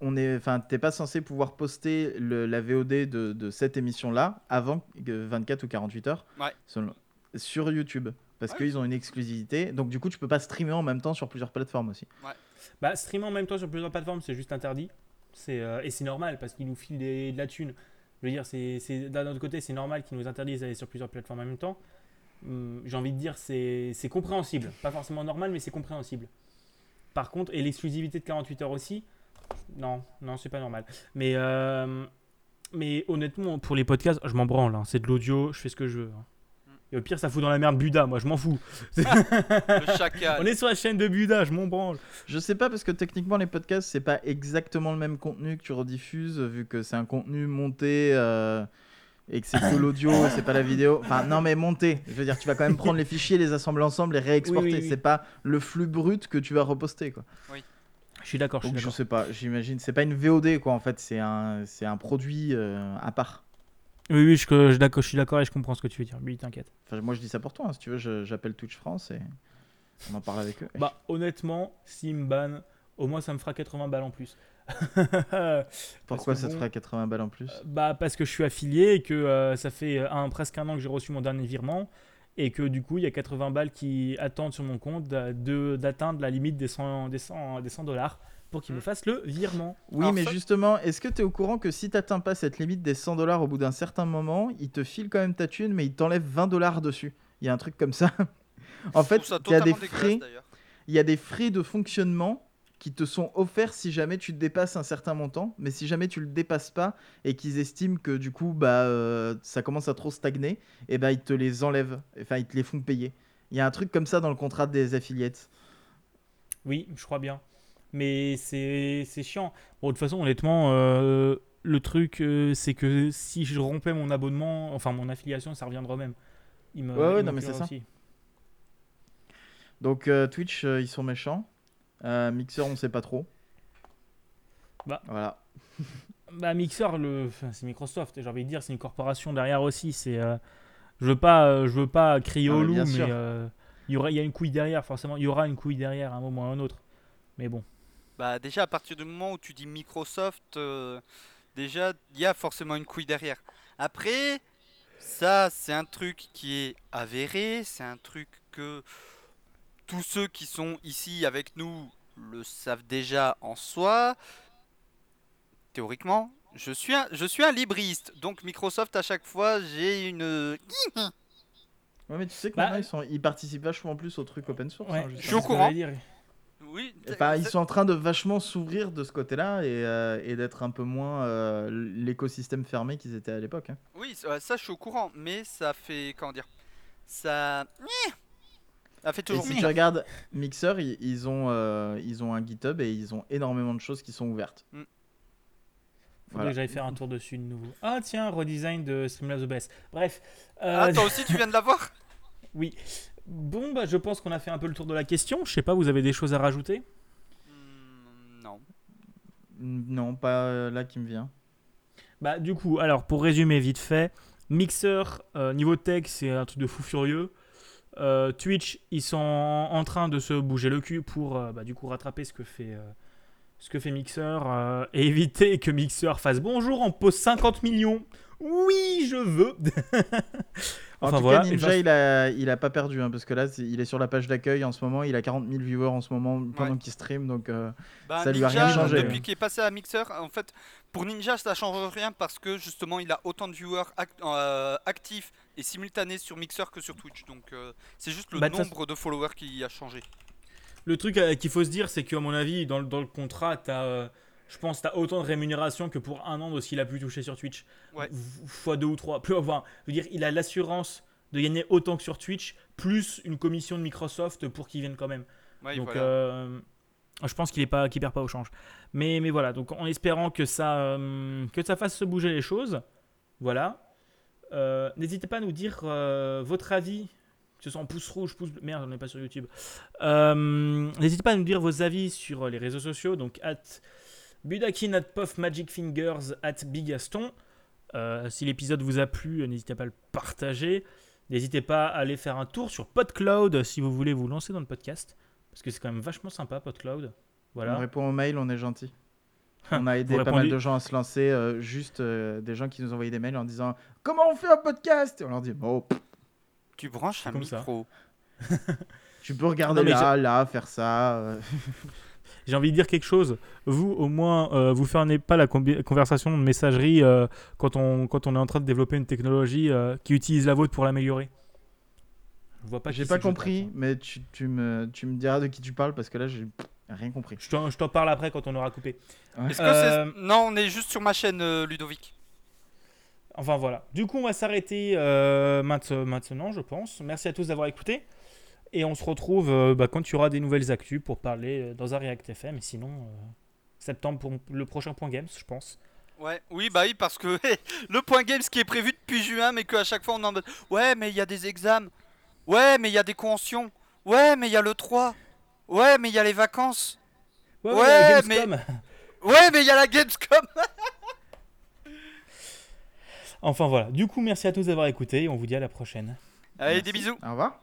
on est, enfin, t'es pas censé pouvoir poster le- la VOD de, de cette émission-là avant que 24 ou 48 heures Ouais. selon- sur YouTube. Parce Ouais. qu'ils ont une exclusivité. Donc, du coup, tu peux pas streamer en même temps sur plusieurs plateformes aussi. Bah, streamer en même temps sur plusieurs plateformes, c'est juste interdit. Euh, et c'est normal parce qu'ils nous filent de la thune. Je veux dire, c'est, d'un autre côté, c'est normal qu'ils nous interdisent d'aller sur plusieurs plateformes en même temps. Hum, j'ai envie de dire, c'est compréhensible. Pas forcément normal, mais c'est compréhensible. Par contre, et l'exclusivité de 48 heures aussi, non, non, c'est pas normal. Mais, euh, mais honnêtement, pour les podcasts, je m'en branle. hein. C'est de l'audio, je fais ce que je veux. hein. Et au pire, ça fout dans la merde Buda, moi je m'en fous. Le chacal. On est sur la chaîne de Buda, je m'en branle. Je sais pas parce que techniquement, les podcasts, c'est pas exactement le même contenu que tu rediffuses, vu que c'est un contenu monté. euh, Et que c'est que l'audio, c'est pas la vidéo. Enfin, non, mais monté. Je veux dire, tu vas quand même prendre les fichiers, les assembler ensemble, les réexporter. Oui, oui, oui. C'est pas le flux brut que tu vas reposter, quoi. Je suis d'accord, je suis je sais pas, j'imagine. C'est pas une VOD quoi en fait, c'est un, c'est un produit euh, à part. Oui, oui, je, je, je suis d'accord et je comprends ce que tu veux dire. Oui, t'inquiète. Enfin, moi je dis ça pour toi, hein, si tu veux, j'appelle Twitch France et on en parle avec eux. Bah, honnêtement, s'ils me bannent, au moins ça me fera 80 balles en plus. Pourquoi ça te fera 80 balles en plus? Bah, parce que je suis affilié et que euh, ça fait un, presque un an que j'ai reçu mon dernier virement. Et que du coup, il y a 80 balles qui attendent sur mon compte d'atteindre la limite des 100 des 100 des 100 dollars pour qu'ils me fassent le virement. Oui, Alors mais ça- justement, est-ce que tu es au courant que si t'atteins pas cette limite des 100 dollars au bout d'un certain moment, ils te filent quand même ta thune, mais ils t'enlèvent 20 dollars dessus? Il y a un truc comme ça. en fait, il y a des frais. il y a des frais de fonctionnement qui te sont offerts si jamais tu dépasses un certain montant, mais si jamais tu le dépasses pas et qu'ils estiment que du coup bah euh, ça commence à trop stagner, et ben ils te les enlèvent, enfin ils te les font payer. Il y a un truc comme ça dans le contrat des affiliates. Oui, je crois bien. Mais c'est chiant. Bon, de toute façon, honnêtement, euh, le truc, euh, c'est que si je rompais mon abonnement, enfin mon affiliation, ça reviendra même. Il me, Ouais, ouais, il non, mais c'est ça. Donc euh, Twitch ils sont méchants, Mixer on sait pas trop. Bah. Voilà. Bah, Mixer, le... enfin, c'est Microsoft, j'ai envie de dire, c'est une corporation derrière aussi. C'est, je veux pas, je veux pas crier Ah, au loup, mais il y aura, il y a une couille derrière, forcément. Il y aura une couille derrière à un moment ou à un autre. Mais bon. Bah déjà à partir du moment où tu dis Microsoft, euh, déjà il y a forcément une couille derrière. Après, ça c'est un truc qui est avéré, c'est un truc que tous ceux qui sont ici avec nous le savent déjà en soi. Théoriquement, je suis un, je suis un libriste, donc Microsoft à chaque fois j'ai une... Ouais, mais tu sais que Bah, maintenant, ils, sont... ils participent vachement plus au truc open source. Ouais, hein, Je suis au courant. Oui, Enfin, ils sont en train de vachement s'ouvrir de ce côté-là et, euh, et d'être un peu moins euh, l'écosystème fermé qu'ils étaient à l'époque. hein. Oui, ça, ça, je suis au courant, mais ça fait comment dire Ça, ça fait Et toujours. si tu regardes Mixer, ils, ils ont, euh, ils ont un GitHub et ils ont énormément de choses qui sont ouvertes. Mm. Faudrait Voilà. que j'aille faire un tour dessus de nouveau. Ah tiens, redesign de Streamlabs OBS. Bref. euh, Ah, toi aussi, tu viens de l'avoir? Oui. Bon, bah, je pense qu'on a fait un peu le tour de la question. Je sais pas, vous avez des choses à rajouter? Hmm, Non. Non, pas euh, là qui me vient. Bah, du coup, alors pour résumer vite fait, Mixer, euh, niveau tech, c'est un truc de fou furieux. Euh, Twitch, ils sont en train de se bouger le cul pour euh, bah, du coup rattraper ce que fait, ce que fait Mixer et éviter que Mixer fasse bonjour, on pose 50 millions. Oui, je veux. En Enfin, tout voilà, cas, Ninja, il, a, il a pas perdu, hein, parce que là, il est sur la page d'accueil en ce moment, il a 40 000 viewers en ce moment pendant Ouais. qu'il stream, donc euh, Bah, Ça lui a rien changé, Depuis hein. qu'il est passé à Mixer, en fait, pour Ninja, ça change rien parce que justement, il a autant de viewers act- euh, actifs et simultanés sur Mixer que sur Twitch. Donc, euh, c'est juste le Bah, nombre de followers qui a changé. Le truc euh, qu'il faut se dire, c'est qu'à mon avis, dans, le- dans le contrat, t'as, euh, je pense, tu as autant de rémunération que pour un an de ce qu'il a pu toucher sur Twitch. Ouais. Fois deux ou trois. Plus, enfin, je veux dire, il a l'assurance de gagner autant que sur Twitch, plus une commission de Microsoft pour qu'il vienne quand même. Ouais, donc, voilà. euh, je pense qu'il est pas, qu'il perd pas au change. Mais, mais voilà, donc en espérant que ça, euh, que ça fasse se bouger les choses, voilà. Euh, N'hésitez pas à nous dire votre avis, que ce soit en pouce rouge, pouce bleu. Merde, on n'est pas sur YouTube. N'hésitez pas à nous dire vos avis sur les réseaux sociaux, donc at Budakin, at Puff Magic Fingers, at Bigaston. Euh, si l'épisode vous a plu, euh, n'hésitez pas à le partager. N'hésitez pas à aller faire un tour sur PodCloud si vous voulez vous lancer dans le podcast. Parce que c'est quand même vachement sympa, PodCloud. on Voilà. répond aux mails, on est gentil. On a aidé pas mal de gens à se lancer, euh, juste euh, des gens qui nous envoyaient des mails en disant Comment on fait un podcast? Et on leur dit Oh, pff, Tu branches un comme micro. Tu peux regarder Non, là, là, faire ça. J'ai envie de dire quelque chose. Vous, au moins, euh, vous fermez pas la conversation de messagerie euh, quand, on, quand on est en train de développer une technologie euh, qui utilise la vôtre pour l'améliorer. Je vois pas. J'ai qui pas c'est que je compris, hein. mais tu, tu me, tu me diras de qui tu parles parce que là, j'ai rien compris. Je t'en- je t'en parle après quand on aura coupé. Est-ce que Euh. Non, on est juste sur ma chaîne, euh, Ludovic. Enfin voilà. Du coup, on va s'arrêter euh, mainte- maintenant, je pense. Merci à tous d'avoir écouté. Et on se retrouve euh, bah, quand il y aura des nouvelles actus pour parler euh, dans un React FM. Et sinon, euh, septembre pour le prochain point Games, je pense. Ouais, oui, bah oui, parce que le point games qui est prévu depuis juin, mais qu'à chaque fois on est en mode Ouais, mais il y a des examens. Ouais, mais il y a des conventions. Ouais, mais il y a le 3. Ouais, mais il y a les vacances. Ouais, Ouais, mais-. Ouais, mais il y a la Gamescom. Enfin voilà. Du coup, merci à tous d'avoir écouté. Et on vous dit à la prochaine. Allez, Merci. des bisous. Au revoir.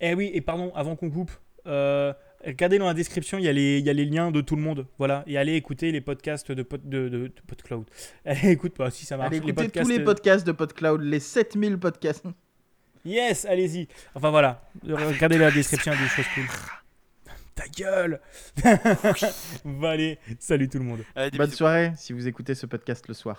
Eh oui, et pardon, avant qu'on coupe, euh, regardez dans la description, il y, a les, il y a les liens de tout le monde. Voilà, et allez écouter les podcasts de, pod, de, de, de PodCloud. Allez, écoute pas, si ça marche. Allez les écouter podcasts, tous les euh, podcasts de PodCloud, les 7000 podcasts. Yes, allez-y. Enfin voilà, regardez la description des choses cool. Ta gueule Bah allez, salut tout le monde. Allez, Bonne bisous. soirée si vous écoutez ce podcast le soir.